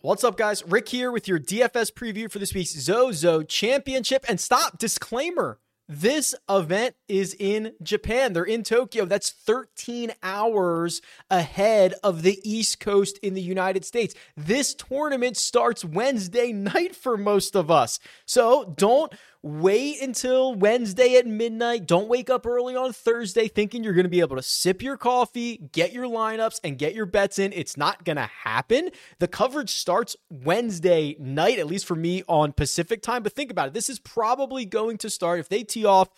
What's up, guys? Rick here with your DFS preview for this week's Zozo Championship. And stop, disclaimer. This event is in Japan. They're in Tokyo. That's 13 hours ahead of the East Coast in the United States. This tournament starts Wednesday night for most of us. So don't wait until Wednesday at midnight. Don't wake up early on Thursday thinking you're going to be able to sip your coffee, get your lineups, and get your bets in. It's not going to happen. The coverage starts Wednesday night, at least for me on Pacific time. But think about it. This is probably going to start if they tee off.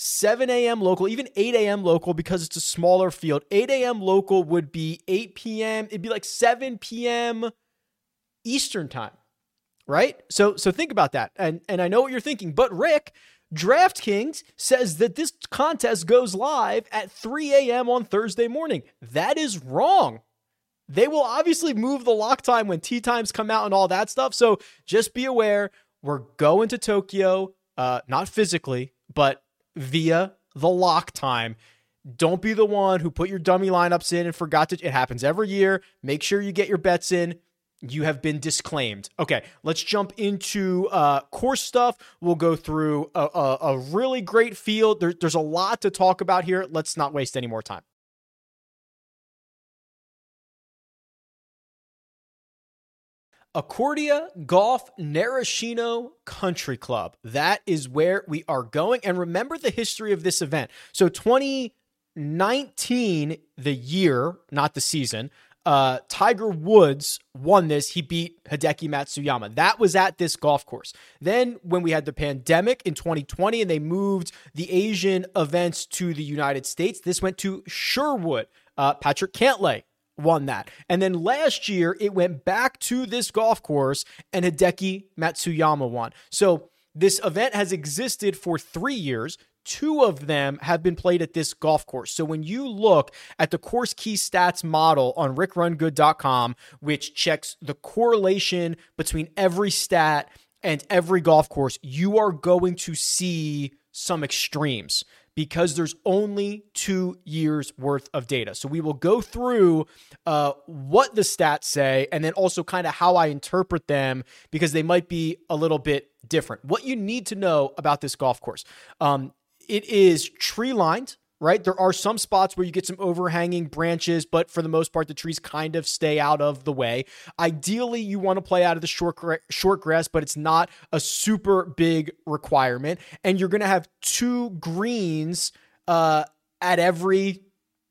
7 a.m. local, even 8 a.m. local because it's a smaller field. 8 a.m. local would be 8 p.m. It'd be like 7 p.m. Eastern time right? So so think about that. And and I know what you're thinking, but Rick, DraftKings says that this contest goes live at 3 a.m. on Thursday morning. That is wrong. They will obviously move the lock time when tee times come out and all that stuff. So just be aware, we're going to Tokyo, uh, not physically, but via the lock time. Don't be the one who put your dummy lineups in and forgot to. It happens every year. Make sure you get your bets in you have been disclaimed. Okay, let's jump into uh, course stuff. We'll go through a, a, a really great field. There, there's a lot to talk about here. Let's not waste any more time. Accordia Golf Narashino Country Club. That is where we are going. And remember the history of this event. So 2019, the year, not the season, uh, Tiger Woods won this. He beat Hideki Matsuyama. That was at this golf course. Then, when we had the pandemic in 2020 and they moved the Asian events to the United States, this went to Sherwood. Uh, Patrick Cantlay won that. And then last year, it went back to this golf course and Hideki Matsuyama won. So, this event has existed for three years two of them have been played at this golf course. So when you look at the course key stats model on rickrungood.com, which checks the correlation between every stat and every golf course, you are going to see some extremes because there's only two years worth of data. So we will go through uh, what the stats say and then also kind of how I interpret them because they might be a little bit different. What you need to know about this golf course um, it is tree lined, right? There are some spots where you get some overhanging branches, but for the most part, the trees kind of stay out of the way. Ideally, you want to play out of the short short grass, but it's not a super big requirement. And you're going to have two greens uh, at every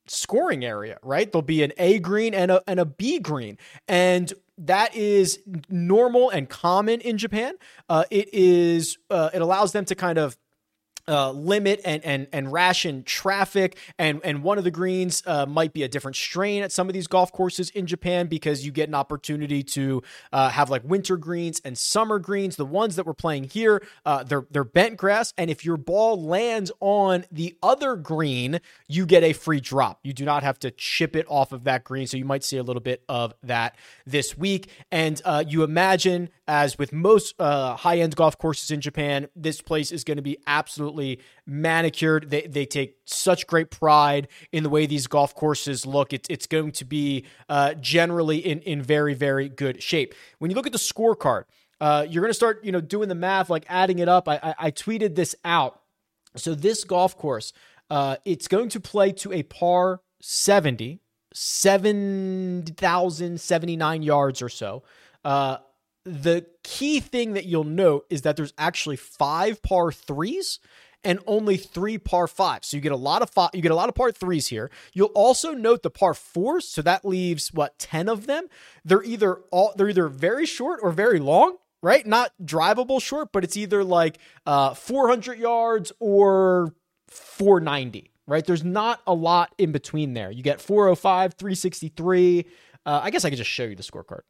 scoring area, right? There'll be an A green and a and a B green, and that is normal and common in Japan. Uh, it is uh, it allows them to kind of uh, limit and, and and ration traffic and and one of the greens uh, might be a different strain at some of these golf courses in Japan because you get an opportunity to uh, have like winter greens and summer greens. The ones that we're playing here, uh, they're they're bent grass, and if your ball lands on the other green, you get a free drop. You do not have to chip it off of that green, so you might see a little bit of that this week. And uh, you imagine, as with most uh, high end golf courses in Japan, this place is going to be absolutely manicured. They they take such great pride in the way these golf courses look. It's it's going to be uh, generally in in very very good shape. When you look at the scorecard, uh, you're going to start you know doing the math, like adding it up. I, I, I tweeted this out. So this golf course, uh, it's going to play to a par 70, 7,079 yards or so. Uh, the key thing that you'll note is that there's actually five par threes and only three par fives. So you get a lot of five, you get a lot of par threes here. You'll also note the par fours, so that leaves what ten of them. They're either all they're either very short or very long. Right, not drivable short, but it's either like uh, 400 yards or 490. Right, there's not a lot in between there. You get 405, 363. Uh, I guess I could just show you the scorecard.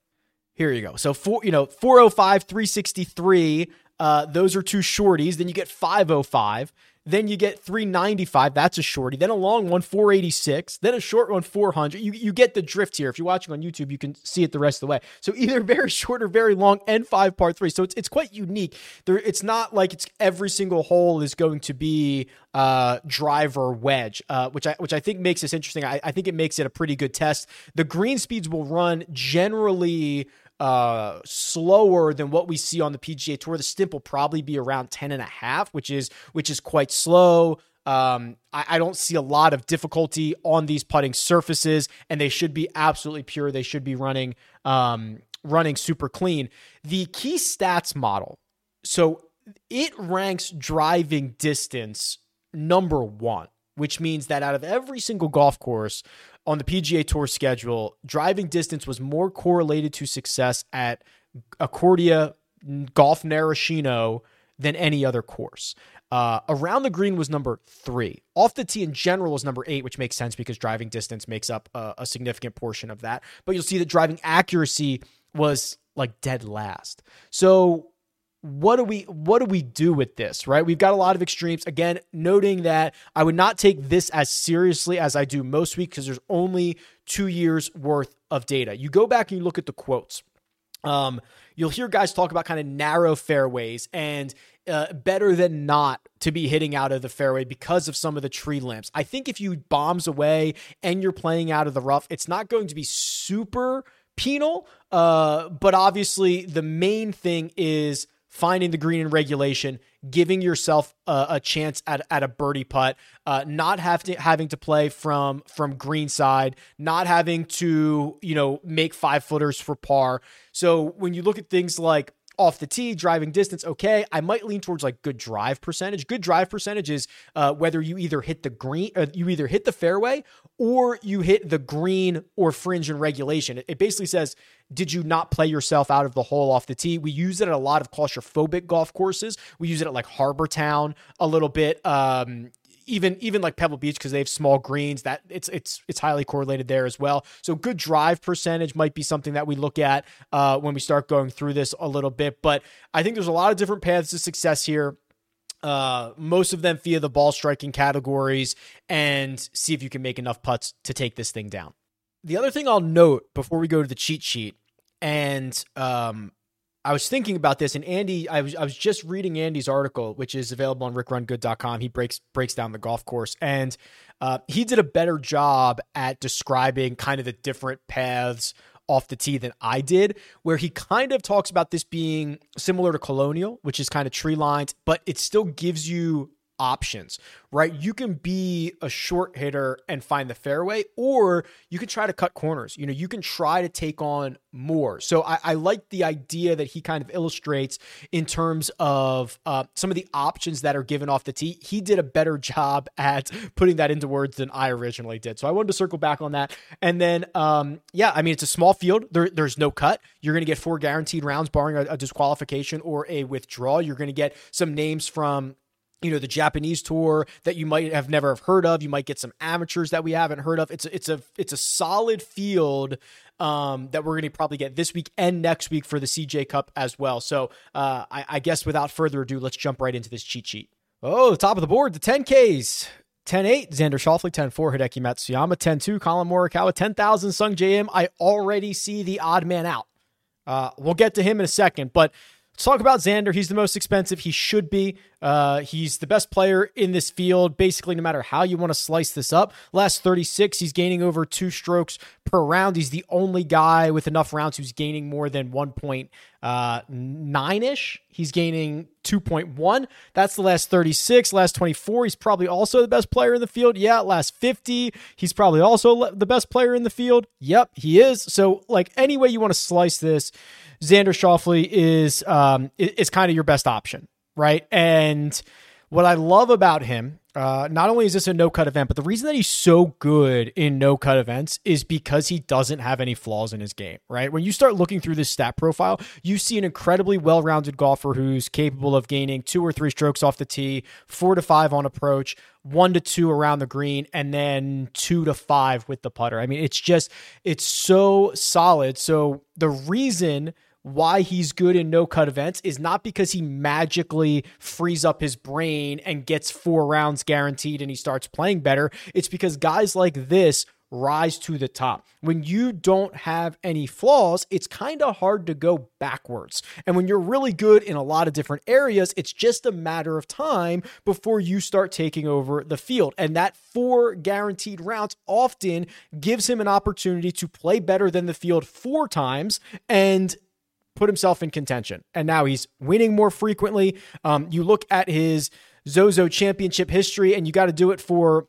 Here you go. So four, you know, 405, 363 uh, those are two shorties. Then you get 505. Then you get 395. That's a shorty. Then a long one, 486. Then a short one, 400. You, you get the drift here. If you're watching on YouTube, you can see it the rest of the way. So either very short or very long and five par three. So it's, it's quite unique. There, it's not like it's every single hole is going to be uh, driver wedge, uh, which I which I think makes this interesting. I, I think it makes it a pretty good test. The green speeds will run generally uh, slower than what we see on the PGA Tour. The stimp will probably be around 10 and a half, which is which is quite slow. Um, I, I, don't see a lot of difficulty on these putting surfaces, and they should be absolutely pure. They should be running um, running super clean. The key stats model, so it ranks driving distance number one, which means that out of every single golf course on the PGA Tour schedule, driving distance was more correlated to success at Accordia Golf Narashino than any other course. Uh, around the green was number three. Off the tee in general was number eight, which makes sense because driving distance makes up a, a significant portion of that. But you'll see that driving accuracy was like dead last. So what do we what do we do with this right we've got a lot of extremes again noting that i would not take this as seriously as i do most weeks because there's only two years worth of data you go back and you look at the quotes um, you'll hear guys talk about kind of narrow fairways and uh, better than not to be hitting out of the fairway because of some of the tree lamps. I think if you bombs away and you're playing out of the rough, it's not going to be super penal. Uh, but obviously, the main thing is finding the green in regulation, giving yourself a, a chance at, at a birdie putt, uh, not have to, having to play from from green side, not having to you know make five footers for par. So when you look at things like off the tee, driving distance, okay. I might lean towards like good drive percentage. Good drive percentage is uh, whether you either hit the green, uh, you either hit the fairway or you hit the green or fringe in regulation. It, basically says, did you not play yourself out of the hole off the tee? We use it at a lot of claustrophobic golf courses. We use it at like Harbour Town a little bit. Um, even even like Pebble Beach because they have small greens that it's it's it's highly correlated there as well. So good drive percentage might be something that we look at uh, when we start going through this a little bit. But I think there's a lot of different paths to success here. Uh, most of them via the ball striking categories, and see if you can make enough putts to take this thing down. The other thing I'll note before we go to the cheat sheet, and um, I was thinking about this, and Andy, I was I was just reading Andy's article, which is available on rickrungood.com. He breaks breaks down the golf course, and uh, he did a better job at describing kind of the different paths off the tee than I did, where he kind of talks about this being similar to Colonial, which is kind of tree lines, but it still gives you options, right? You can be a short hitter and find the fairway, or you can try to cut corners. You know, you can try to take on more. So I, I like the idea that he kind of illustrates in terms of uh, some of the options that are given off the tee. He did a better job at putting that into words than I originally did. So I wanted to circle back on that. And then, um, yeah, I mean, it's a small field. There, there's no cut. You're going to get four guaranteed rounds, barring a, a disqualification or a withdrawal. You're going to get some names from you know the Japanese tour that you might have never have heard of. You might get some amateurs that we haven't heard of. It's a, it's a it's a solid field um, that we're going to probably get this week and next week for the CJ Cup as well. So uh, I, I guess without further ado, let's jump right into this cheat sheet. Oh, the top of the board, the 10Ks. 10-8, Xander Schauffele, 10-4, Hideki Matsuyama, 10-2, Collin Morikawa, 10,000, Sungjae Im I already see the odd man out. Uh, we'll get to him in a second, but Talk about Xander. He's the most expensive. He should be. Uh, he's the best player in this field, basically, no matter how you want to slice this up. Last 36, he's gaining over two strokes per round. He's the only guy with enough rounds who's gaining more than 1.9 uh, ish. He's gaining 2.1. That's the last 36. Last 24, he's probably also the best player in the field. Yeah, last 50, he's probably also the best player in the field. Yep, he is. So, like, any way you want to slice this, Xander Schauffele is um, is kind of your best option, right? And what I love about him, uh, not only is this a no cut event, but the reason that he's so good in no cut events is because he doesn't have any flaws in his game, right? When you start looking through this stat profile, you see an incredibly well rounded golfer who's capable of gaining two or three strokes off the tee, four to five on approach, one to two around the green, and then two to five with the putter. I mean, it's just, it's so solid. So the reason why he's good in no cut events is not because he magically frees up his brain and gets four rounds guaranteed and he starts playing better. It's because guys like this rise to the top. When you don't have any flaws, it's kind of hard to go backwards. And when you're really good in a lot of different areas, it's just a matter of time before you start taking over the field. And that four guaranteed rounds often gives him an opportunity to play better than the field four times and put himself in contention. And now he's winning more frequently. Um, you look at his Zozo championship history, and you got to do it for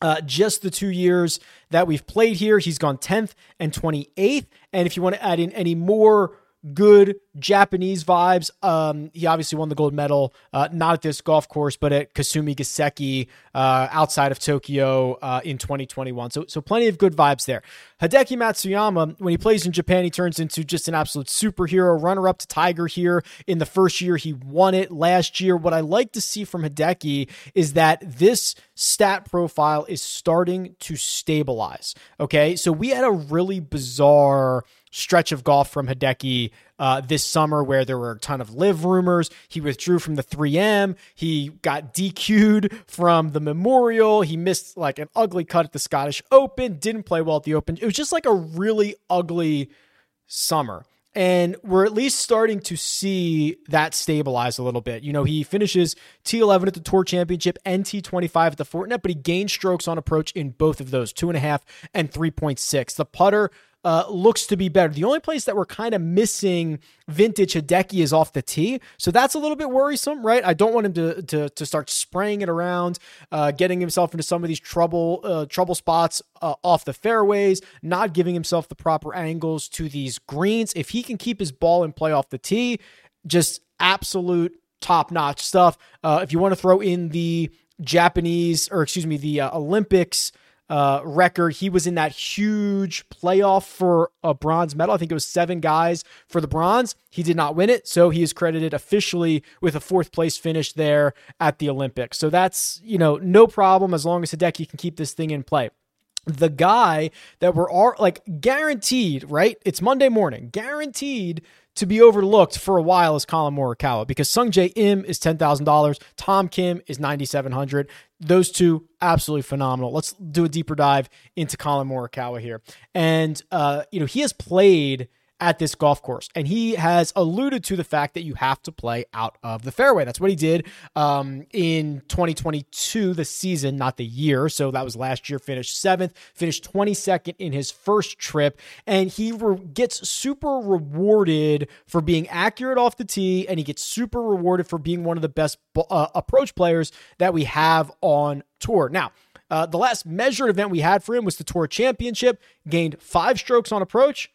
uh, just the two years that we've played here. He's gone 10th and 28th. And if you want to add in any more good Japanese vibes. Um, he obviously won the gold medal, uh, not at this golf course, but at Kasumigaseki uh, outside of Tokyo uh, in 2021. So, so plenty of good vibes there. Hideki Matsuyama, when he plays in Japan, he turns into just an absolute superhero. Runner up to Tiger here in the first year. He won it last year. What I like to see from Hideki is that this stat profile is starting to stabilize. Okay. So we had a really bizarre stretch of golf from Hideki uh, this summer where there were a ton of LIV rumors. He withdrew from the 3M. He got DQ'd from the Memorial. He missed like an ugly cut at the Scottish Open, didn't play well at the Open. It was just like a really ugly summer. And we're at least starting to see that stabilize a little bit. You know, he finishes T11 at the Tour Championship and T25 at the Fortinet, but he gained strokes on approach in both of those two and a half and 3.6. The putter uh, looks to be better. The only place that we're kind of missing vintage Hideki is off the tee, so that's a little bit worrisome, right? I don't want him to to, to start spraying it around, uh, getting himself into some of these trouble uh, trouble spots uh, off the fairways, not giving himself the proper angles to these greens. If he can keep his ball in play off the tee, just absolute top notch stuff. Uh, if you want to throw in the Japanese or excuse me the uh, Olympics uh, record. He was in that huge playoff for a bronze medal. I think it was seven guys for the bronze. He did not win it, so he is credited officially with a fourth place finish there at the Olympics. So that's you know no problem as long as Hideki can keep this thing in play the guy that we're all like guaranteed, right? It's Monday morning, guaranteed to be overlooked for a while is Collin Morikawa because Sungjae Im is ten thousand dollars, Tom Kim is ninety seven hundred. Those two absolutely phenomenal. Let's do a deeper dive into Collin Morikawa here, and uh, you know he has played at this golf course. And he has alluded to the fact that you have to play out of the fairway. That's what he did um, in 2022, the season, not the year. So that was last year, finished seventh, finished 22nd in his first trip. And he re- gets super rewarded for being accurate off the tee. And he gets super rewarded for being one of the best uh, approach players that we have on tour. Now, uh, the last measured event we had for him was the Tour Championship, gained five strokes on approach,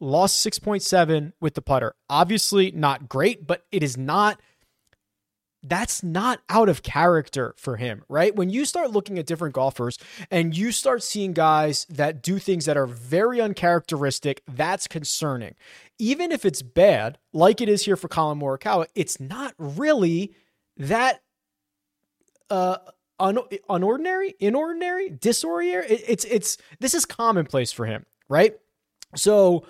lost 6.7 with the putter. Obviously, not great, but it is not. That's not out of character for him, right? When you start looking at different golfers and you start seeing guys that do things that are very uncharacteristic, that's concerning. Even if it's bad, like it is here for Collin Morikawa, it's not really that uh, un- unordinary, inordinary, disoriented. It, it's it's this is commonplace for him, right? So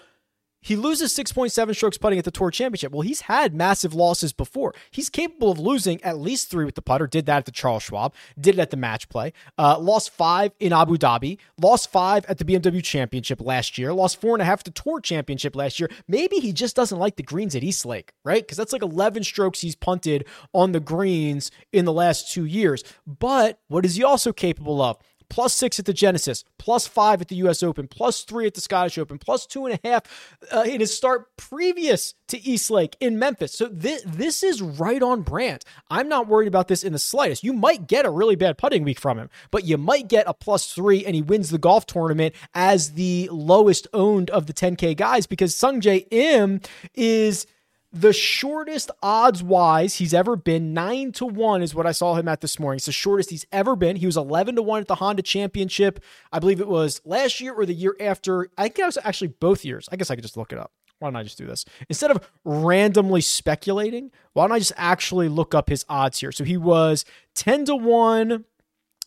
he loses 6.7 strokes putting at the Tour Championship. Well, he's had massive losses before. He's capable of losing at least three with the putter. Did that at the Charles Schwab. Did it at the match play. Uh, lost five in Abu Dhabi. Lost five at the BMW Championship last year. Lost four and a half the Tour Championship last year. Maybe he just doesn't like the greens at East Lake, right? Because that's like 11 strokes he's punted on the greens in the last two years. But what is he also capable of? Plus six at the Genesis, plus five at the U.S. Open, plus three at the Scottish Open, plus two and a half uh, in his start previous to East Lake in Memphis. So this this is right on brand. I'm not worried about this in the slightest. You might get a really bad putting week from him, but you might get a plus three and he wins the golf tournament as the lowest owned of the 10K guys because Sungjae Im is the shortest odds wise he's ever been. Nine to one is what I saw him at this morning. It's the shortest he's ever been. He was 11 to one at the Honda Championship. I believe it was last year or the year after. I think it was actually both years. I guess I could just look it up. Why don't I just do this? Instead of randomly speculating, why don't I just actually look up his odds here? So he was 10 to 1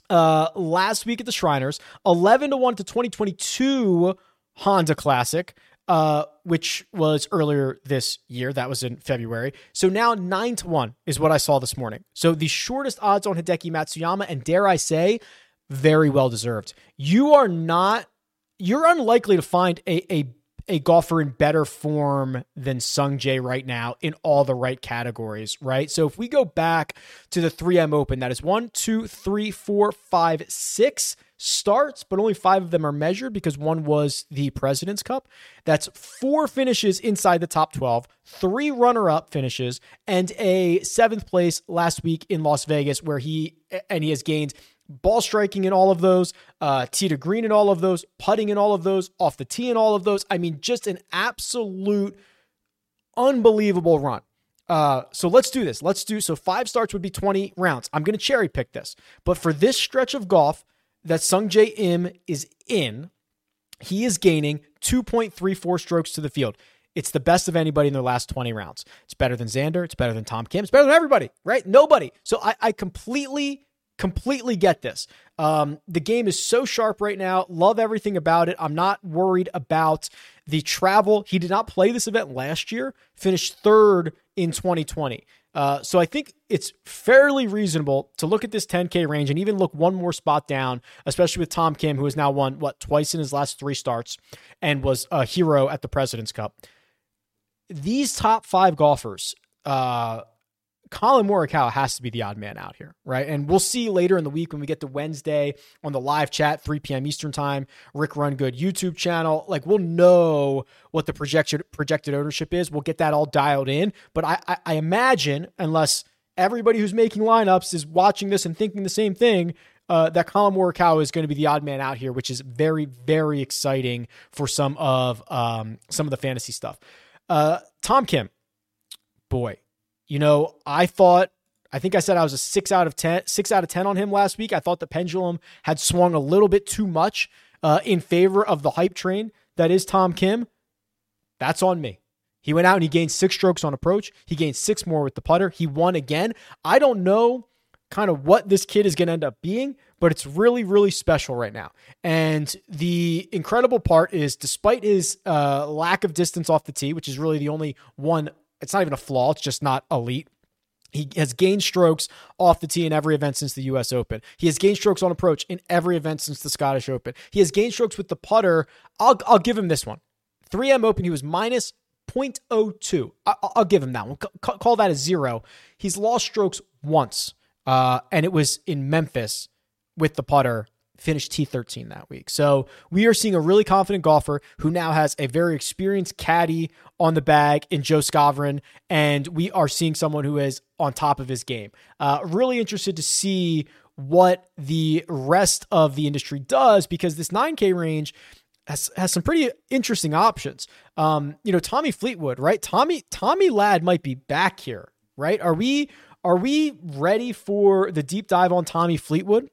uh, last week at the Shriners, 11 to 1 to 2022 Honda Classic uh, which was earlier this year. That was in February. So now nine to one is what I saw this morning. So the shortest odds on Hideki Matsuyama, and dare I say, very well deserved. You are not, you're unlikely to find a, a a golfer in better form than Sung Jae right now in all the right categories, right? So if we go back to the 3M Open, that is one, two, three, four, five, six starts, but only five of them are measured because one was the President's Cup. That's four finishes inside the top 12, three runner up finishes, and a seventh place last week in Las Vegas, where he and he has gained ball striking in all of those, uh, tee to green in all of those, putting in all of those, off the tee in all of those. I mean, just an absolute unbelievable run. Uh, so let's do this. Let's do so. Five starts would be 20 rounds. I'm going to cherry pick this, but for this stretch of golf that Sungjae Im is in, he is gaining 2.34 strokes to the field. It's the best of anybody in their last 20 rounds. It's better than Xander. It's better than Tom Kim. It's better than everybody, right? Nobody. So I, I completely completely get this. Um, the game is so sharp right now. Love everything about it. I'm not worried about the travel. He did not play this event last year, finished third in 2020. Uh, so I think it's fairly reasonable to look at this 10K range and even look one more spot down, especially with Tom Kim, who has now won, what, twice in his last three starts and was a hero at the President's Cup. These top five golfers, uh, Collin Morikawa has to be the odd man out here, right? And we'll see later in the week when we get to Wednesday on the live chat, 3 p.m. Eastern time, Rick Run Good YouTube channel. Like we'll know what the projected projected ownership is. We'll get that all dialed in. But I, I, I imagine, unless everybody who's making lineups is watching this and thinking the same thing, uh, that Collin Morikawa is going to be the odd man out here, which is very, very exciting for some of um, some of the fantasy stuff. Uh, Tom Kim, boy, you know, I thought I think I said I was a six out of ten, six out of ten on him last week. I thought the pendulum had swung a little bit too much uh, in favor of the hype train that is Tom Kim. That's on me. He went out and he gained six strokes on approach. He gained six more with the putter. He won again. I don't know kind of what this kid is going to end up being, but it's really, really special right now. And the incredible part is, despite his uh, lack of distance off the tee, which is really the only one it's not even a flaw, it's just not elite. He has gained strokes off the tee in every event since the US Open. He has gained strokes on approach in every event since the Scottish Open. He has gained strokes with the putter. I'll, I'll give him this one. 3M Open, he was minus 0.02. I'll, I'll give him that one. C- call that a zero. He's lost strokes once, uh, and it was in Memphis with the putter finished T13 that week. So we are seeing a really confident golfer who now has a very experienced caddy on the bag in Joe Skovron, and we are seeing someone who is on top of his game. Uh, really interested to see what the rest of the industry does because this 9K range has, has some pretty interesting options. Um, you know, Tommy Fleetwood, right? Tommy Tommy Ladd might be back here, right? Are we are we ready for the deep dive on Tommy Fleetwood?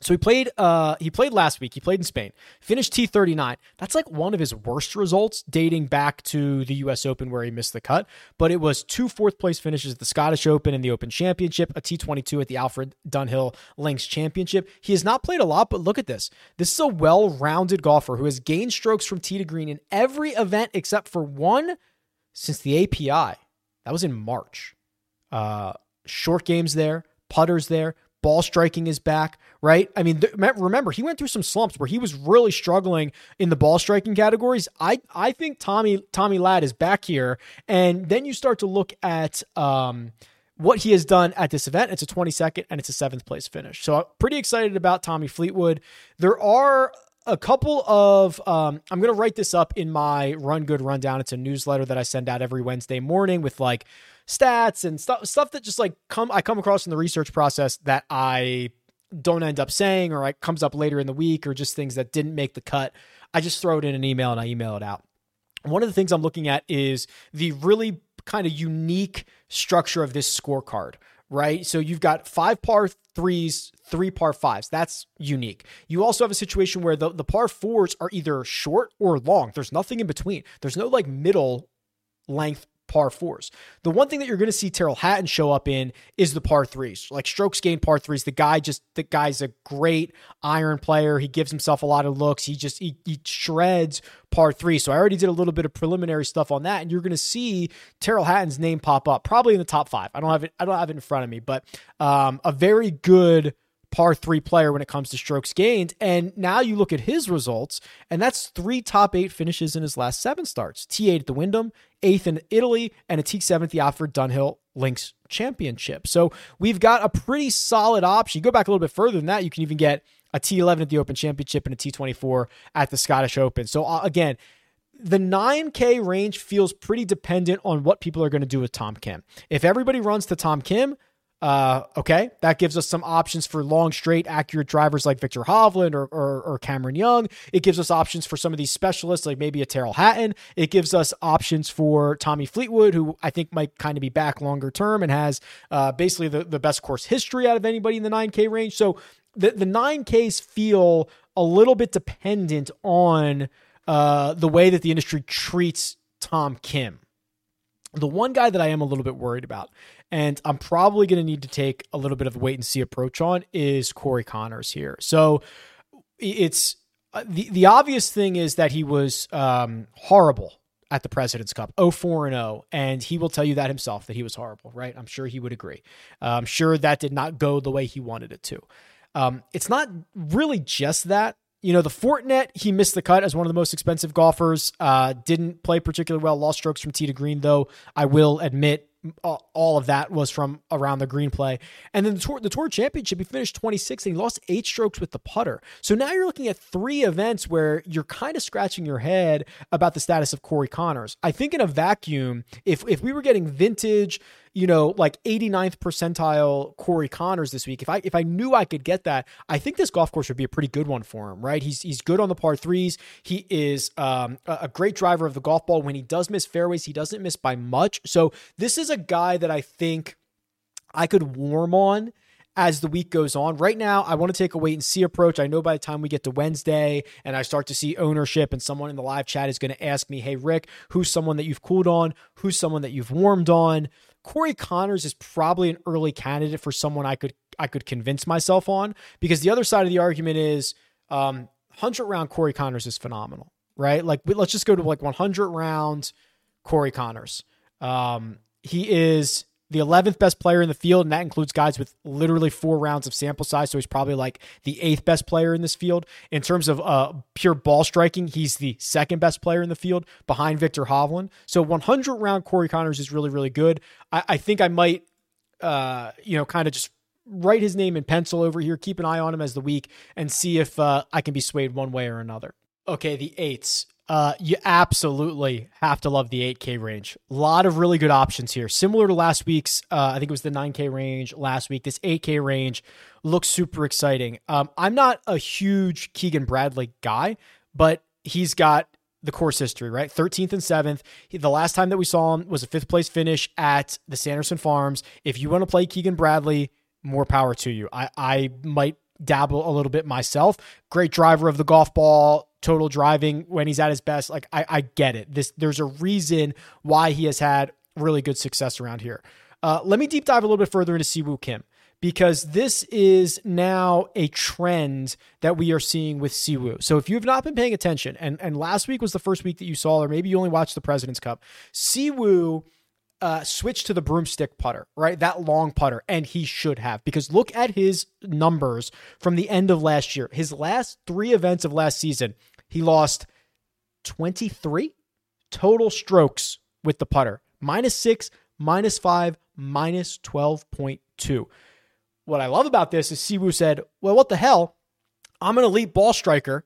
So he played uh he played last week. He played in Spain. Finished T39. That's like one of his worst results dating back to the US Open where he missed the cut, but it was two fourth place finishes at the Scottish Open and the Open Championship, a T22 at the Alfred Dunhill Links Championship. He has not played a lot, but look at this. This is a well-rounded golfer who has gained strokes from tee to green in every event except for one since the API. That was in March. Uh short games there, putters there, ball striking is back, right? I mean, th- remember he went through some slumps where he was really struggling in the ball striking categories. I I think Tommy Tommy Ladd is back here, and then you start to look at um, what he has done at this event. It's a 22nd and it's a seventh place finish. So I'm pretty excited about Tommy Fleetwood. There are a couple of um, i'm going to write this up in my run good rundown it's a newsletter that i send out every wednesday morning with like stats and stuff stuff that just like come I come across in the research process that I don't end up saying or it comes up later in the week or just things that didn't make the cut. I just throw it in an email and I email it out. One of the things I'm looking at is the really kind of unique structure of this scorecard, right? So you've got five par threes, three par fives. That's unique. You also have a situation where the, the par fours are either short or long. There's nothing in between. There's no like middle length par fours. The one thing that you're going to see Tyrrell Hatton show up in is the par threes, like strokes gained par threes. The guy just, the guy's a great iron player. He gives himself a lot of looks. He just, he, he shreds par three. So I already did a little bit of preliminary stuff on that, and you're going to see Tyrrell Hatton's name pop up probably in the top five. I don't have it, I don't have it in front of me, but um, a very good par three player when it comes to strokes gained. And now you look at his results, and that's three top eight finishes in his last seven starts T8 at the Wyndham, eighth in Italy, and a T7 at the Alfred Dunhill Links Championship. So we've got a pretty solid option. You go back a little bit further than that, you can even get a T11 at the Open Championship, and a T24 at the Scottish Open. So, uh, again, the 9K range feels pretty dependent on what people are going to do with Tom Kim. If everybody runs to Tom Kim, uh, okay, that gives us some options for long, straight, accurate drivers like Viktor Hovland or, or, or, Cameron Young. It gives us options for some of these specialists like maybe a Tyrrell Hatton. It gives us options for Tommy Fleetwood, who I think might kind of be back longer term and has uh, basically the, the best course history out of anybody in the 9K range. So the, the 9Ks feel a little bit dependent on uh, the way that the industry treats Tom Kim. The one guy that I am a little bit worried about, and I'm probably going to need to take a little bit of a wait and see approach on, is Corey Conners here. So it's uh, the the obvious thing is that he was um, horrible at the President's Cup, 04 and 0, and he will tell you that himself that he was horrible, right? I'm sure he would agree. Uh, I'm sure that did not go the way he wanted it to. Um, it's not really just that you know, the Fortinet, he missed the cut as one of the most expensive golfers. Uh, didn't play particularly well, lost strokes from tee to green, though I will admit all of that was from around the green play. And then the tour, the tour championship, he finished 26th and he lost eight strokes with the putter. So now you're looking at three events where you're kind of scratching your head about the status of Corey Conners. I think in a vacuum, if if we were getting vintage you know, like 89th percentile Corey Conners this week. If I if I knew I could get that, I think this golf course would be a pretty good one for him, right? He's he's good on the par threes. He is um, a great driver of the golf ball. When he does miss fairways, he doesn't miss by much. So this is a guy that I think I could warm on as the week goes on. Right now, I want to take a wait and see approach. I know by the time we get to Wednesday and I start to see ownership and someone in the live chat is going to ask me, hey, Rick, who's someone that you've cooled on? Who's someone that you've warmed on? Corey Conners is probably an early candidate for someone I could I could convince myself on because the other side of the argument is um, 100 round Corey Conners is phenomenal, right? Like let's just go to like 100 round Corey Conners. Um, he is the 11th best player in the field, and that includes guys with literally four rounds of sample size. So he's probably like the eighth best player in this field. In terms of uh, pure ball striking, he's the second best player in the field behind Viktor Hovland. So 100 round Corey Conners is really, really good. I, I think I might, uh, you know, kind of just write his name in pencil over here, keep an eye on him as the week, and see if uh, I can be swayed one way or another. Okay, the eights. Uh, you absolutely have to love the 8K range. A lot of really good options here. Similar to last week's, uh, I think it was the 9K range last week. This 8K range looks super exciting. Um, I'm not a huge Keegan Bradley guy, but he's got the course history, right? 13th and 7th. He, the last time that we saw him was a fifth place finish at the Sanderson Farms. If you want to play Keegan Bradley, more power to you. I, I might dabble a little bit myself. Great driver of the golf ball, total driving when he's at his best. Like I, I get it. This there's a reason why he has had really good success around here. Uh, let me deep dive a little bit further into Siwoo Kim because this is now a trend that we are seeing with Siwoo. So if you have not been paying attention, and and last week was the first week that you saw, or maybe you only watched the President's Cup, Siwoo uh, switch to the broomstick putter, right? That long putter. And he should have, because look at his numbers from the end of last year. His last three events of last season, he lost 23 total strokes with the putter minus six, minus five, minus 12.2. What I love about this is Siwoo said, well, what the hell? I'm an elite ball striker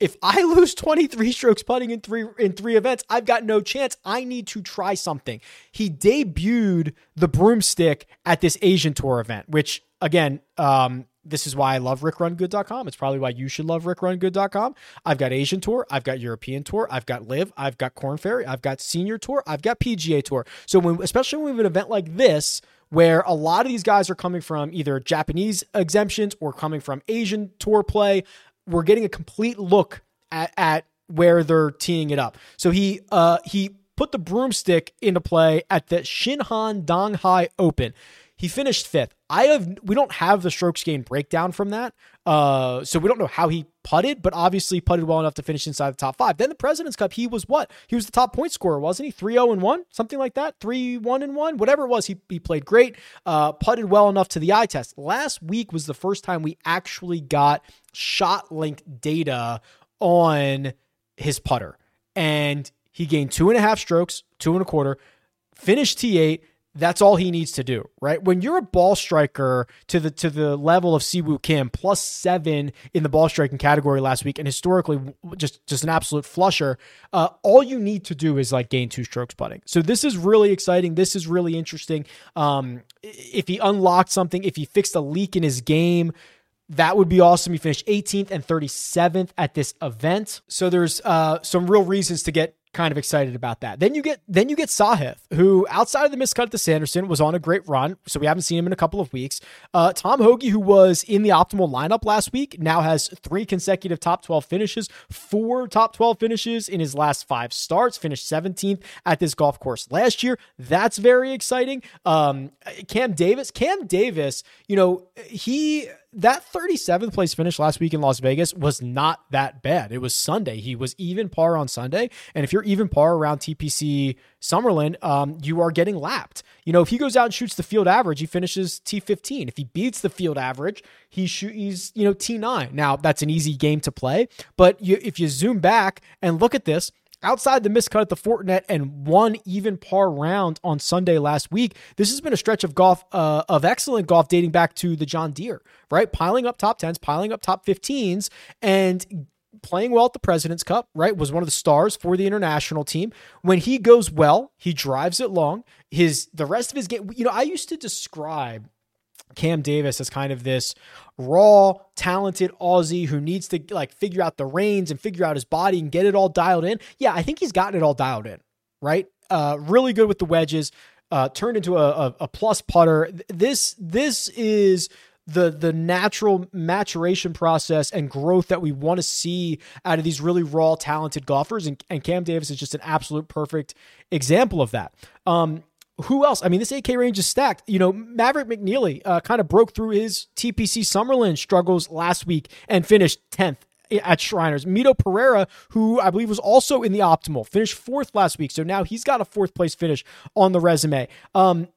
if I lose 23 strokes putting in three in three events, I've got no chance. I need to try something. He debuted the broomstick at this Asian tour event, which again, um, this is why I love rickrungood.com. It's probably why you should love rickrungood.com. I've got Asian tour, I've got European tour, I've got LIV, I've got Corn Ferry, I've got senior tour, I've got PGA tour. So when especially when we have an event like this where a lot of these guys are coming from either Japanese exemptions or coming from Asian tour play we're getting a complete look at, at where they're teeing it up. So he uh, he put the broomstick into play at the Shinhan Donghae Open. He finished fifth. I have we don't have the strokes gain breakdown from that, uh, so we don't know how he putted, but obviously putted well enough to finish inside the top five. Then the President's Cup, he was what? He was the top point scorer, wasn't he? 3 0 and 1, something like that. 3 1 and 1, whatever it was. He, he played great, uh, putted well enough to the eye test. Last week was the first time we actually got shot link data on his putter, and he gained two and a half strokes, two and a quarter, finished T8 that's all he needs to do, right? When you're a ball striker to the to the level of Siwoo Kim, plus seven in the ball striking category last week, and historically just just an absolute flusher. Uh, all you need to do is like gain two strokes putting. So this is really exciting. This is really interesting. Um, if he unlocked something, if he fixed a leak in his game, that would be awesome. He finished 18th and 37th at this event. So there's uh, some real reasons to get kind of excited about that. Then you get then you get Sahith, who outside of the miscut the Sanderson was on a great run, so we haven't seen him in a couple of weeks. Uh, Tom Hoge, who was in the optimal lineup last week, now has three consecutive top twelve finishes, four top twelve finishes in his last five starts. Finished seventeenth at this golf course last year. That's very exciting. Um, Cam Davis, Cam Davis, you know he that 37th place finish last week in Las Vegas was not that bad. It was Sunday. He was even par on Sunday. And if you're even par around TPC Summerlin, um, you are getting lapped. You know, if he goes out and shoots the field average, he finishes T15. If he beats the field average, he shoot, he's, you know, T9. Now, that's an easy game to play. But you, if you zoom back and look at this, Outside the miscut at the Fortinet and one even par round on Sunday last week, this has been a stretch of golf uh, of excellent golf dating back to the John Deere, right? Piling up top tens, piling up top 15s, and playing well at the President's Cup, right? Was one of the stars for the international team. When he goes well, he drives it long. His the rest of his game, you know, I used to describe Cam Davis as kind of this raw, talented Aussie who needs to like figure out the reins and figure out his body and get it all dialed in. Yeah, I think he's gotten it all dialed in, right? Uh, really good with the wedges. Uh, turned into a, a, a plus putter. This this is the the natural maturation process and growth that we want to see out of these really raw, talented golfers. And, and Cam Davis is just an absolute perfect example of that. Um, who else? I mean, this AK range is stacked. You know, Maverick McNealy uh, kind of broke through his TPC Summerlin struggles last week and finished 10th at Shriners. Mito Pereira, who I believe was also in the optimal, finished fourth last week. So now he's got a fourth place finish on the resume. Um,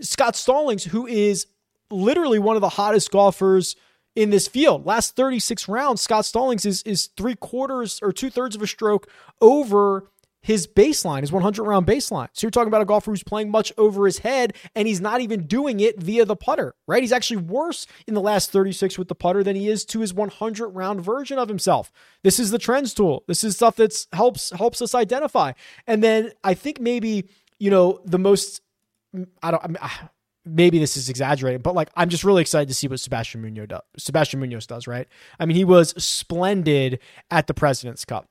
Scott Stallings, who is literally one of the hottest golfers in this field. Last 36 rounds, Scott Stallings is is three quarters or two thirds of a stroke over his baseline, his 100 round baseline. So you're talking about a golfer who's playing much over his head and he's not even doing it via the putter, right? He's actually worse in the last 36 with the putter than he is to his 100 round version of himself. This is the trends tool. This is stuff that's helps helps us identify. And then I think maybe, you know, the most I don't I mean, ah, maybe this is exaggerating, but like I'm just really excited to see what Sebastian Munoz does. Sebastian Munoz does, right? I mean, he was splendid at the President's Cup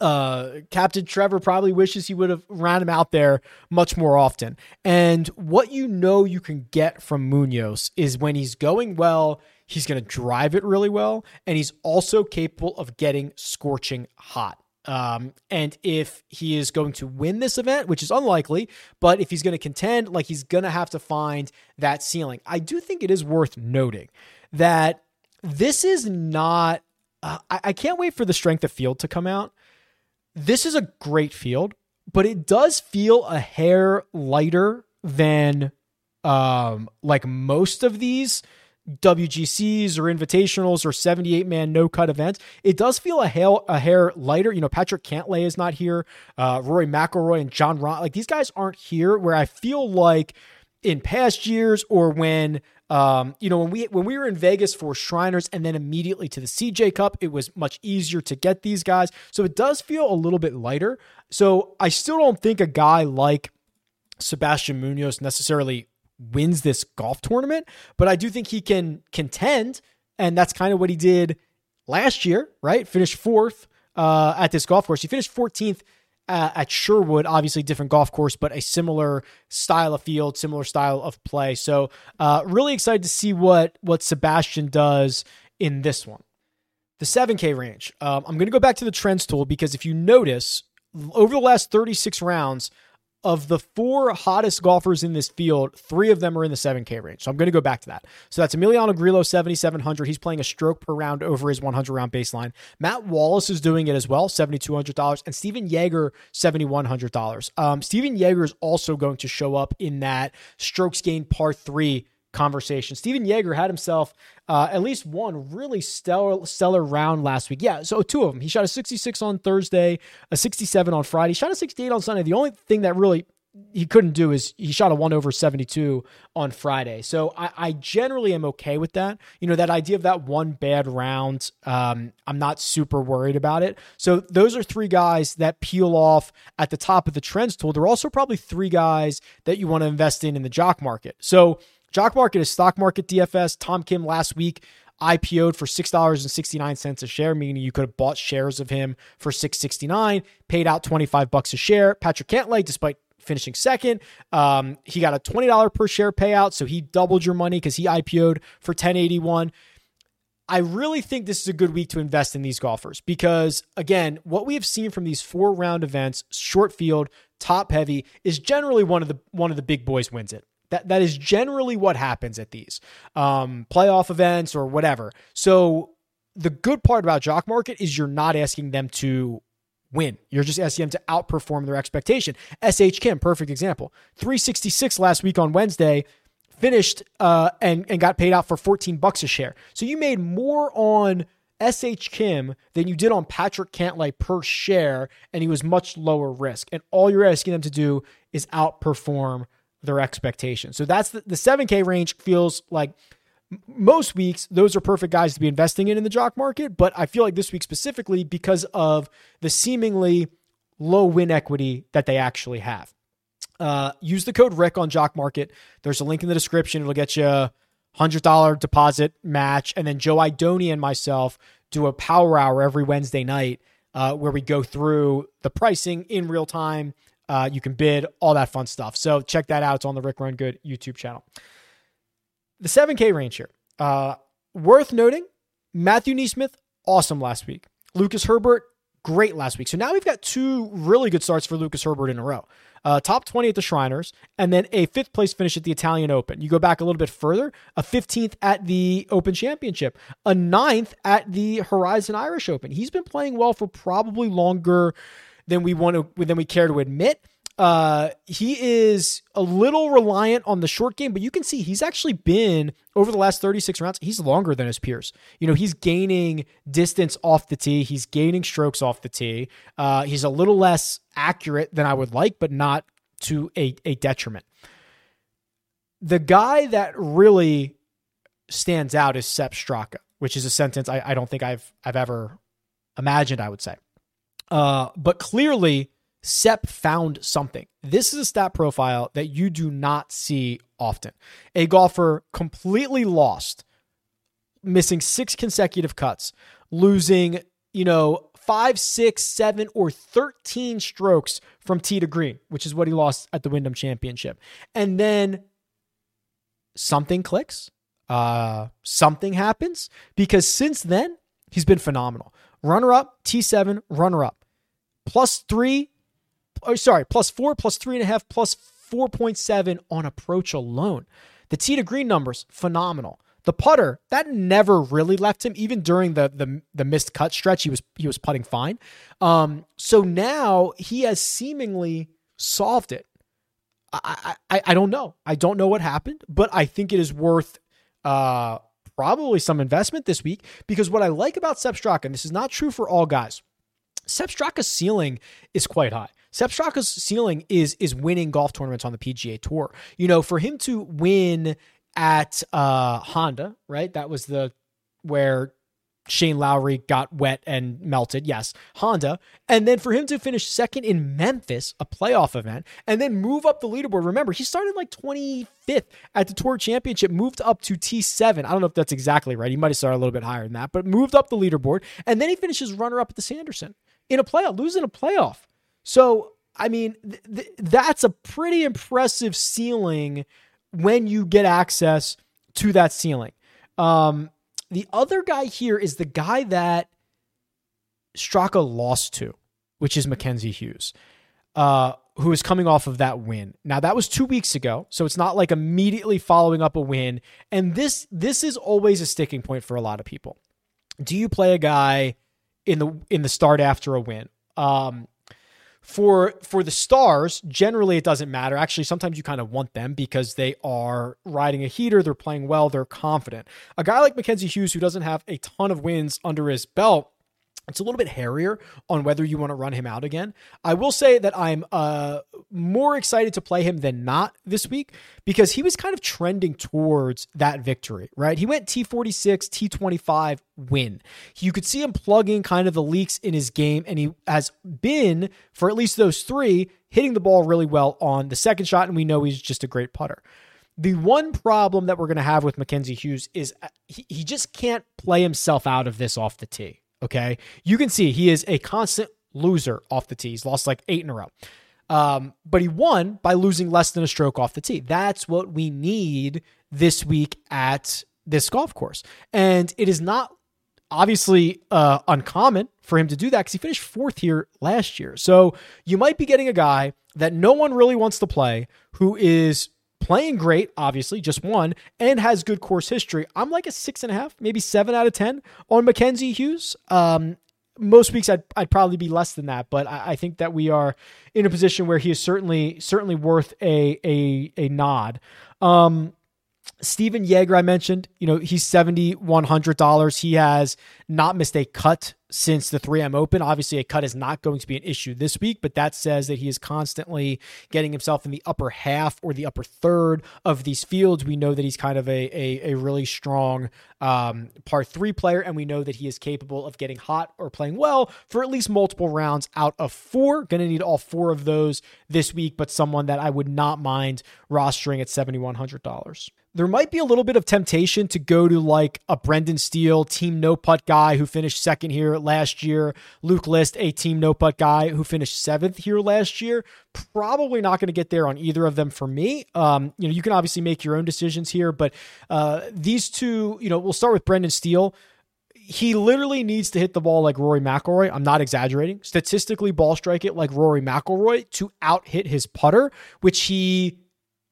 uh, Captain Trevor probably wishes he would have ran him out there much more often. And what you know you can get from Munoz is when he's going well, he's going to drive it really well, and he's also capable of getting scorching hot. Um, and if he is going to win this event, which is unlikely, but if he's going to contend, like he's going to have to find that ceiling. I do think it is worth noting that this is not. Uh, I, I can't wait for the strength of field to come out this is a great field, but it does feel a hair lighter than um, like most of these WGCs or invitationals or 78 man no cut events. It does feel a hair, a hair lighter. You know, Patrick Cantlay is not here. Uh, Rory McIlroy and Jon Rahm, like these guys aren't here where I feel like in past years or when um, you know, when we when we were in Vegas for Shriners and then immediately to the CJ Cup, it was much easier to get these guys. So it does feel a little bit lighter. So I still don't think a guy like Sebastian Munoz necessarily wins this golf tournament, but I do think he can contend, and that's kind of what he did last year, right? Finished fourth uh, at this golf course. He finished 14th uh, at Sherwood, obviously different golf course, but a similar style of field, similar style of play. So, uh, really excited to see what what Sebastian does in this one. The 7K range. Um, I'm going to go back to the trends tool because if you notice, over the last 36 rounds, of the four hottest golfers in this field, three of them are in the 7K range. So I'm going to go back to that. So that's Emiliano Grillo, 7,700. He's playing a stroke per round over his 100 round baseline. Matt Wallace is doing it as well, $7,200. And Stephan Jaeger, $7,100. Um, Stephan Jaeger is also going to show up in that strokes gained par three conversation. Stephan Jaeger had himself uh, at least one really stellar stellar round last week. Yeah, so two of them. He shot a 66 on Thursday, a 67 on Friday, he shot a 68 on Sunday. The only thing that really he couldn't do is he shot a one over 72 on Friday. So I, I, generally am okay with that. You know, that idea of that one bad round, um, I'm not super worried about it. So those are three guys that peel off at the top of the trends tool. They're also probably three guys that you want to invest in in the jock market. So jock market is stock market DFS. Tom Kim last week IPO'd for $6.69 a share, meaning you could have bought shares of him for $6.69, paid out 25 bucks a share. Patrick Cantlay, despite finishing second. Um, he got a $20 per share payout, so he doubled your money because he IPO'd for 1081. I really think this is a good week to invest in these golfers because again, what we have seen from these four round events, short field, top heavy, is generally one of the one of the big boys wins it. That that is generally what happens at these um, playoff events or whatever. So the good part about Jock Market is you're not asking them to win. You're just asking them to outperform their expectation. SH Kim, perfect example. 366 last week on Wednesday, finished uh, and and got paid out for 14 bucks a share. So you made more on SH Kim than you did on Patrick Cantlay per share, and he was much lower risk. And all you're asking them to do is outperform their expectations. So that's the, the 7K range feels like most weeks those are perfect guys to be investing in in the jock market, but I feel like this week specifically because of the seemingly low win equity that they actually have. Uh, use the code Rick on Jock Market. There's a link in the description. It'll get you a hundred dollar deposit match, and then Joe Idoni and myself do a power hour every Wednesday night uh, where we go through the pricing in real time uh, you can bid, all that fun stuff. So check that out. It's on the Rick Run Good YouTube channel. The 7K range here. Uh, worth noting, Matthew NeSmith, awesome last week. Lucas Herbert, great last week. So now we've got two really good starts for Lucas Herbert in a row. Uh, top 20 at the Shriners, and then a fifth place finish at the Italian Open. You go back a little bit further, a 15th at the Open Championship, a ninth at the Horizon Irish Open. He's been playing well for probably longer than we want to than we care to admit. Uh, he is a little reliant on the short game, but you can see he's actually been over the last 36 rounds. He's longer than his peers. You know, he's gaining distance off the tee. He's gaining strokes off the tee. Uh, he's a little less accurate than I would like, but not to a, a detriment. The guy that really stands out is Sepp Straka, which is a sentence I, I don't think I've I've ever imagined I would say. Uh, but clearly, Sepp found something. This is a stat profile that you do not see often. A golfer completely lost, missing six consecutive cuts, losing, you know, five, six, seven, or 13 strokes from tee to green, which is what he lost at the Wyndham Championship. And then something clicks, uh, something happens, because since then, he's been phenomenal. Runner up, T7, runner up. Plus three, oh, sorry, plus four, plus three and a half, plus 4.7 on approach alone. The tee to green numbers, phenomenal. The putter, that never really left him, even during the the, the missed cut stretch. He was he was putting fine. Um, so now he has seemingly solved it. I, I I don't know. I don't know what happened, but I think it is worth uh probably some investment this week because what I like about Sepp Straka, and this is not true for all guys, Sepp Straka's ceiling is quite high. Sepp Straka's ceiling is is winning golf tournaments on the PGA Tour. You know, for him to win at uh, Honda, right? That was the where Shane Lowry got wet and melted. Yes, Honda. And then for him to finish second in Memphis, a playoff event, and then move up the leaderboard. Remember, he started like 25th at the Tour Championship, moved up to T7. I don't know if that's exactly right. He might have started a little bit higher than that, but moved up the leaderboard. And then he finishes runner up at the Sanderson in a playoff, losing a playoff. So, I mean, th- th- that's a pretty impressive ceiling when you get access to that ceiling. Um, the other guy here is the guy that Straka lost to, which is Mackenzie Hughes, uh, who is coming off of that win. Now that was two weeks ago, so it's not like immediately following up a win. And this this is always a sticking point for a lot of people. Do you play a guy in the in the start after a win? Um, for for the stars generally it doesn't matter. Actually sometimes you kind of want them because they are riding a heater they're playing well they're confident. A guy like mackenzie hughes who doesn't have a ton of wins under his belt it's a little bit hairier on whether you want to run him out again. I will say that I'm uh, more excited to play him than not this week because he was kind of trending towards that victory, right? He went T46, T25 win. You could see him plugging kind of the leaks in his game, and he has been, for at least those three, hitting the ball really well on the second shot, and we know he's just a great putter. The one problem that we're going to have with Mackenzie Hughes is uh, he, he just can't play himself out of this off the tee Okay. You can see he is a constant loser off the tee. He's lost like eight in a row. Um, but he won by losing less than a stroke off the tee. That's what we need this week at this golf course. And it is not obviously uh, uncommon for him to do that because he finished fourth here last year. So you might be getting a guy that no one really wants to play who is playing great, obviously, just one, and has good course history. I'm like a six and a half, maybe seven out of 10 on Mackenzie Hughes. Um, most weeks I'd, I'd probably be less than that, but I, I, think that we are in a position where he is certainly certainly worth a a a nod. Um, Stephan Jaeger, I mentioned, you know, he's $7,100. He has not missed a cut since the 3M Open. Obviously, a cut is not going to be an issue this week, but that says that he is constantly getting himself in the upper half or the upper third of these fields. We know that he's kind of a, a, a really strong um, par three player, and we know that he is capable of getting hot or playing well for at least multiple rounds out of four. Going to need all four of those this week, but someone that I would not mind rostering at $7,100 there might be a little bit of temptation to go to like a Brendan Steele team no putt guy who finished second here last year. Luke List, a team no putt guy who finished seventh here last year. Probably not going to get there on either of them for me. Um, you know, you can obviously make your own decisions here, but uh, these two, you know, we'll start with Brendan Steele he literally needs to hit the ball like Rory McIlroy. I'm not exaggerating. Statistically, ball strike it like Rory McIlroy to out hit his putter, which he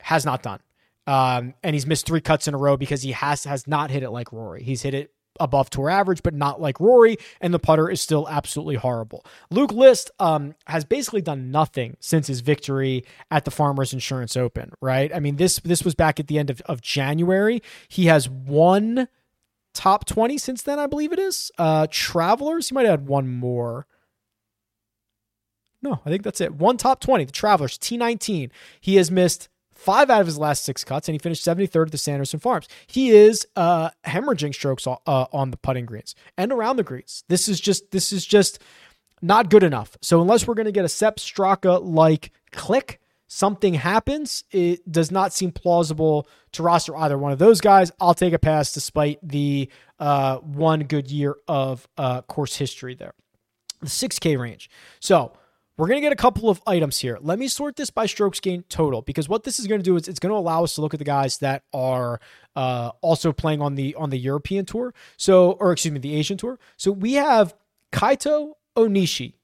has not done. Um, and he's missed three cuts in a row because he has has not hit it like Rory. He's hit it above tour average, but not like Rory, and the putter is still absolutely horrible. Luke List um, has basically done nothing since his victory at the Farmers Insurance Open, right? I mean, this this was back at the end of, of January. He has won top 20 since then, I believe it is. Uh, Travelers, he might have had one more. No, I think that's it. One top 20, the Travelers, T19. He has missed five out of his last six cuts, and he finished 73rd at the Sanderson Farms. He is uh, hemorrhaging strokes uh, on the putting greens and around the greens. This is just this is just not good enough. So unless we're going to get a Sepp Straka like click, something happens. It does not seem plausible to roster either one of those guys. I'll take a pass despite the uh, one good year of uh, course history there. The 6K range. So we're going to get a couple of items here. Let me sort this by strokes gained total because what this is going to do is it's going to allow us to look at the guys that are uh, also playing on the on the European tour. So, or excuse me, the Asian tour. So we have Kaito Onishi.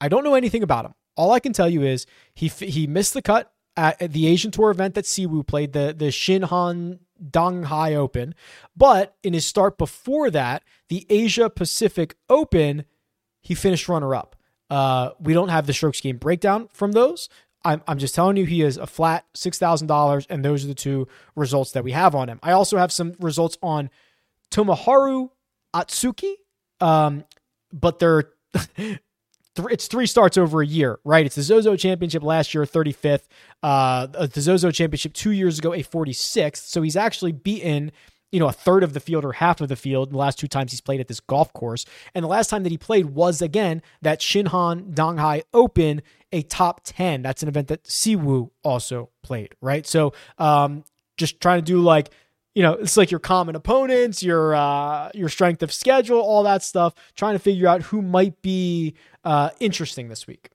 I don't know anything about him. All I can tell you is he he missed the cut at the Asian Tour event that Siwoo played, the the Shinhan Donghae Open, but in his start before that, the Asia Pacific Open, he finished runner up. Uh, we don't have the strokes gained breakdown from those. I'm, I'm just telling you, he is a flat $6,000, and those are the two results that we have on him. I also have some results on Tomoharu Otsuki, um, but they're. it's three starts over a year, right? It's the Zozo Championship last year, 35th. Uh, the Zozo Championship two years ago, a 46th. So he's actually beaten you know, a third of the field or half of the field the last two times he's played at this golf course. And the last time that he played was again that Shinhan Donghae Open, a top 10. That's an event that Siwoo also played, right? So um, just trying to do like, you know, it's like your common opponents, your uh, your strength of schedule, all that stuff, trying to figure out who might be uh, interesting this week.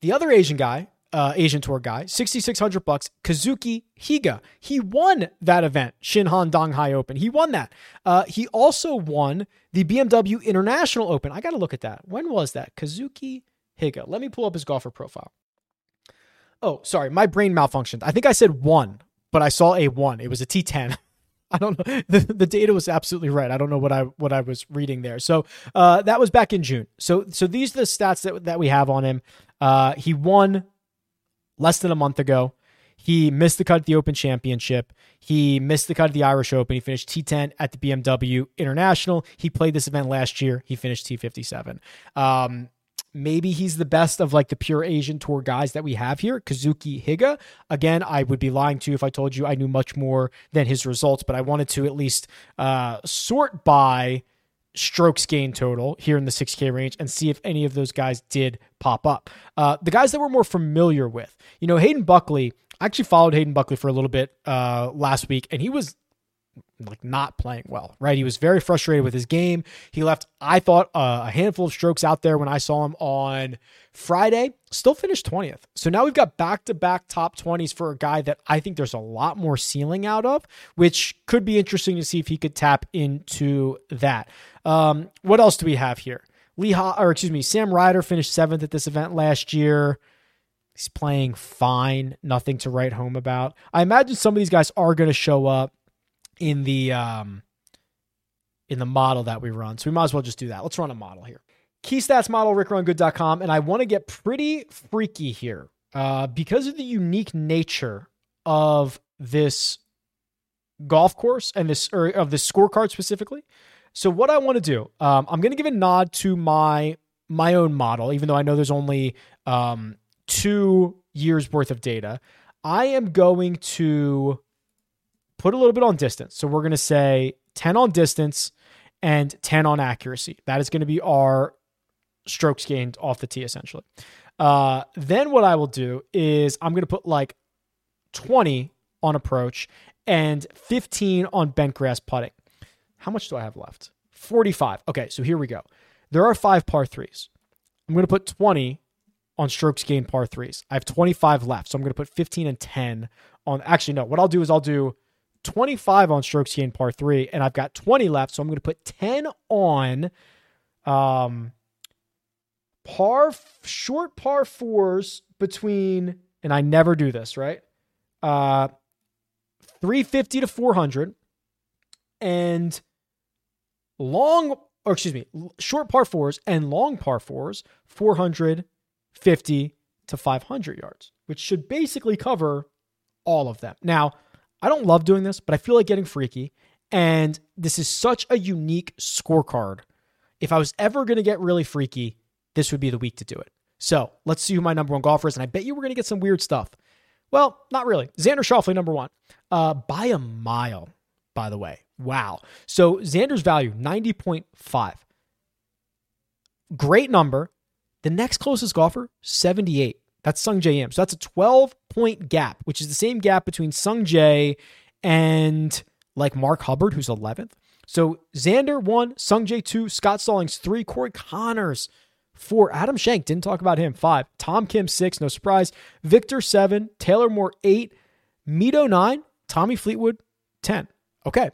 The other Asian guy uh, Asian Tour guy, 6600 bucks. Kazuki Higa. He won that event, Shinhan Donghae Open. He won that. Uh, he also won the BMW International Open. I got to look at that. When was that? Kazuki Higa. Let me pull up his golfer profile. Oh, sorry, my brain malfunctioned. I think I said one, but I saw a one. It was a T10. I don't know. The, the data was absolutely right. I don't know what I what I was reading there. So uh, that was back in June. So so these are the stats that that we have on him. Uh, he won less than a month ago. He missed the cut at the Open Championship. He missed the cut at the Irish Open. He finished T10 at the BMW International. He played this event last year. He finished T57. Um, maybe he's the best of like the pure Asian tour guys that we have here. Kazuki Higa. Again, I would be lying to you if I told you I knew much more than his results, but I wanted to at least uh, sort by strokes gain total here in the 6K range and see if any of those guys did pop up. Uh, the guys that we're more familiar with, you know, Hayden Buckley. I actually followed Hayden Buckley for a little bit uh, last week, and he was like not playing well, right? He was very frustrated with his game. He left, I thought, uh, a handful of strokes out there when I saw him on Friday. Still finished 20th. So now we've got back to back top 20s for a guy that I think there's a lot more ceiling out of, which could be interesting to see if he could tap into that. Um, what else do we have here? Lee, or excuse me, Sam Ryder finished seventh at this event last year. He's playing fine, nothing to write home about. I imagine some of these guys are going to show up in the um in the model that we run. So we might as well just do that. Let's run a model here. Key stats model, rickrungood.com. And I want to get pretty freaky here uh, because of the unique nature of this golf course and this, or of this scorecard specifically. So what I want to do, um, I'm going to give a nod to my my own model, even though I know there's only um, two years worth of data. I am going to put a little bit on distance. So we're going to say 10 on distance and 10 on accuracy. That is going to be our strokes gained off the tee, essentially. Uh, then what I will do is I'm going to put like 20 on approach and 15 on bent grass putting. How much do I have left? 45. Okay, so here we go. There are five par threes. I'm going to put 20 on strokes gained par threes. I have 25 left. So I'm going to put 15 and 10 on. Actually, no, what I'll do is I'll do 25 on strokes gained par three, and I've got 20 left. So I'm going to put 10 on um, par, short par fours between, and I never do this, right? Uh, 350 to 400 and long, or excuse me, short par fours and long par fours, 450 to 500 yards, which should basically cover all of them. Now, I don't love doing this, but I feel like getting freaky. And this is such a unique scorecard. If I was ever going to get really freaky, this would be the week to do it. So let's see who my number one golfer is. And I bet you we're going to get some weird stuff. Well, not really. Xander Schauffele, number one, uh, by a mile, by the way. Wow. So Xander's value, 90.5. Great number. The next closest golfer, 78. That's Sungjae Im. So that's a 12 point gap, which is the same gap between Sungjae and like Mark Hubbard, who's 11th. So Xander one, Sungjae two, Scott Stallings three, Corey Conners four, Adam Schenk didn't talk about him five, Tom Kim six, no surprise, Viktor seven, Taylor Moore eight, Mito nine, Tommy Fleetwood ten. Okay,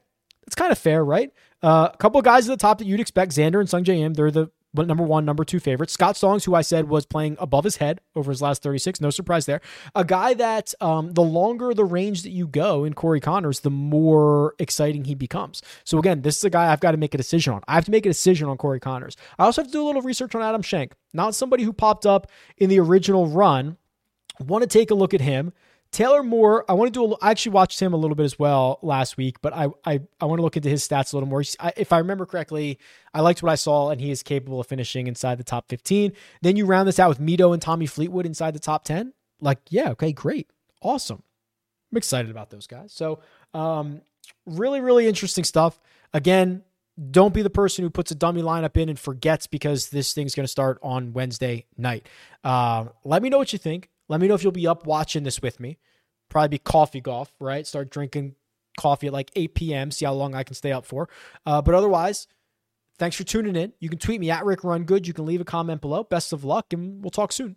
that's kind of fair, right? Uh, a couple of guys at the top that you'd expect, Xander and Sungjae Im, they're the but number one, number two favorite. Scott Stallings, who I said was playing above his head over his last 36. No surprise there. A guy that um, the longer the range that you go in Corey Conners, the more exciting he becomes. So again, this is a guy I've got to make a decision on. I have to make a decision on Corey Conners. I also have to do a little research on Adam Schenk. Not somebody who popped up in the original run. Want to take a look at him. Taylor Moore, I want to do. A, I actually watched him a little bit as well last week, but I I, I want to look into his stats a little more. I, if I remember correctly, I liked what I saw, and he is capable of finishing inside the top fifteen. Then you round this out with Mito and Tommy Fleetwood inside the top ten. Like, yeah, okay, great, awesome. I'm excited about those guys. So, um, really, really interesting stuff. Again, don't be the person who puts a dummy lineup in and forgets because this thing's going to start on Wednesday night. Uh, let me know what you think. Let me know if you'll be up watching this with me. Probably be coffee golf, right? Start drinking coffee at like 8 p.m. See how long I can stay up for. Uh, but otherwise, thanks for tuning in. You can tweet me at Rick Run Good. You can leave a comment below. Best of luck, and we'll talk soon.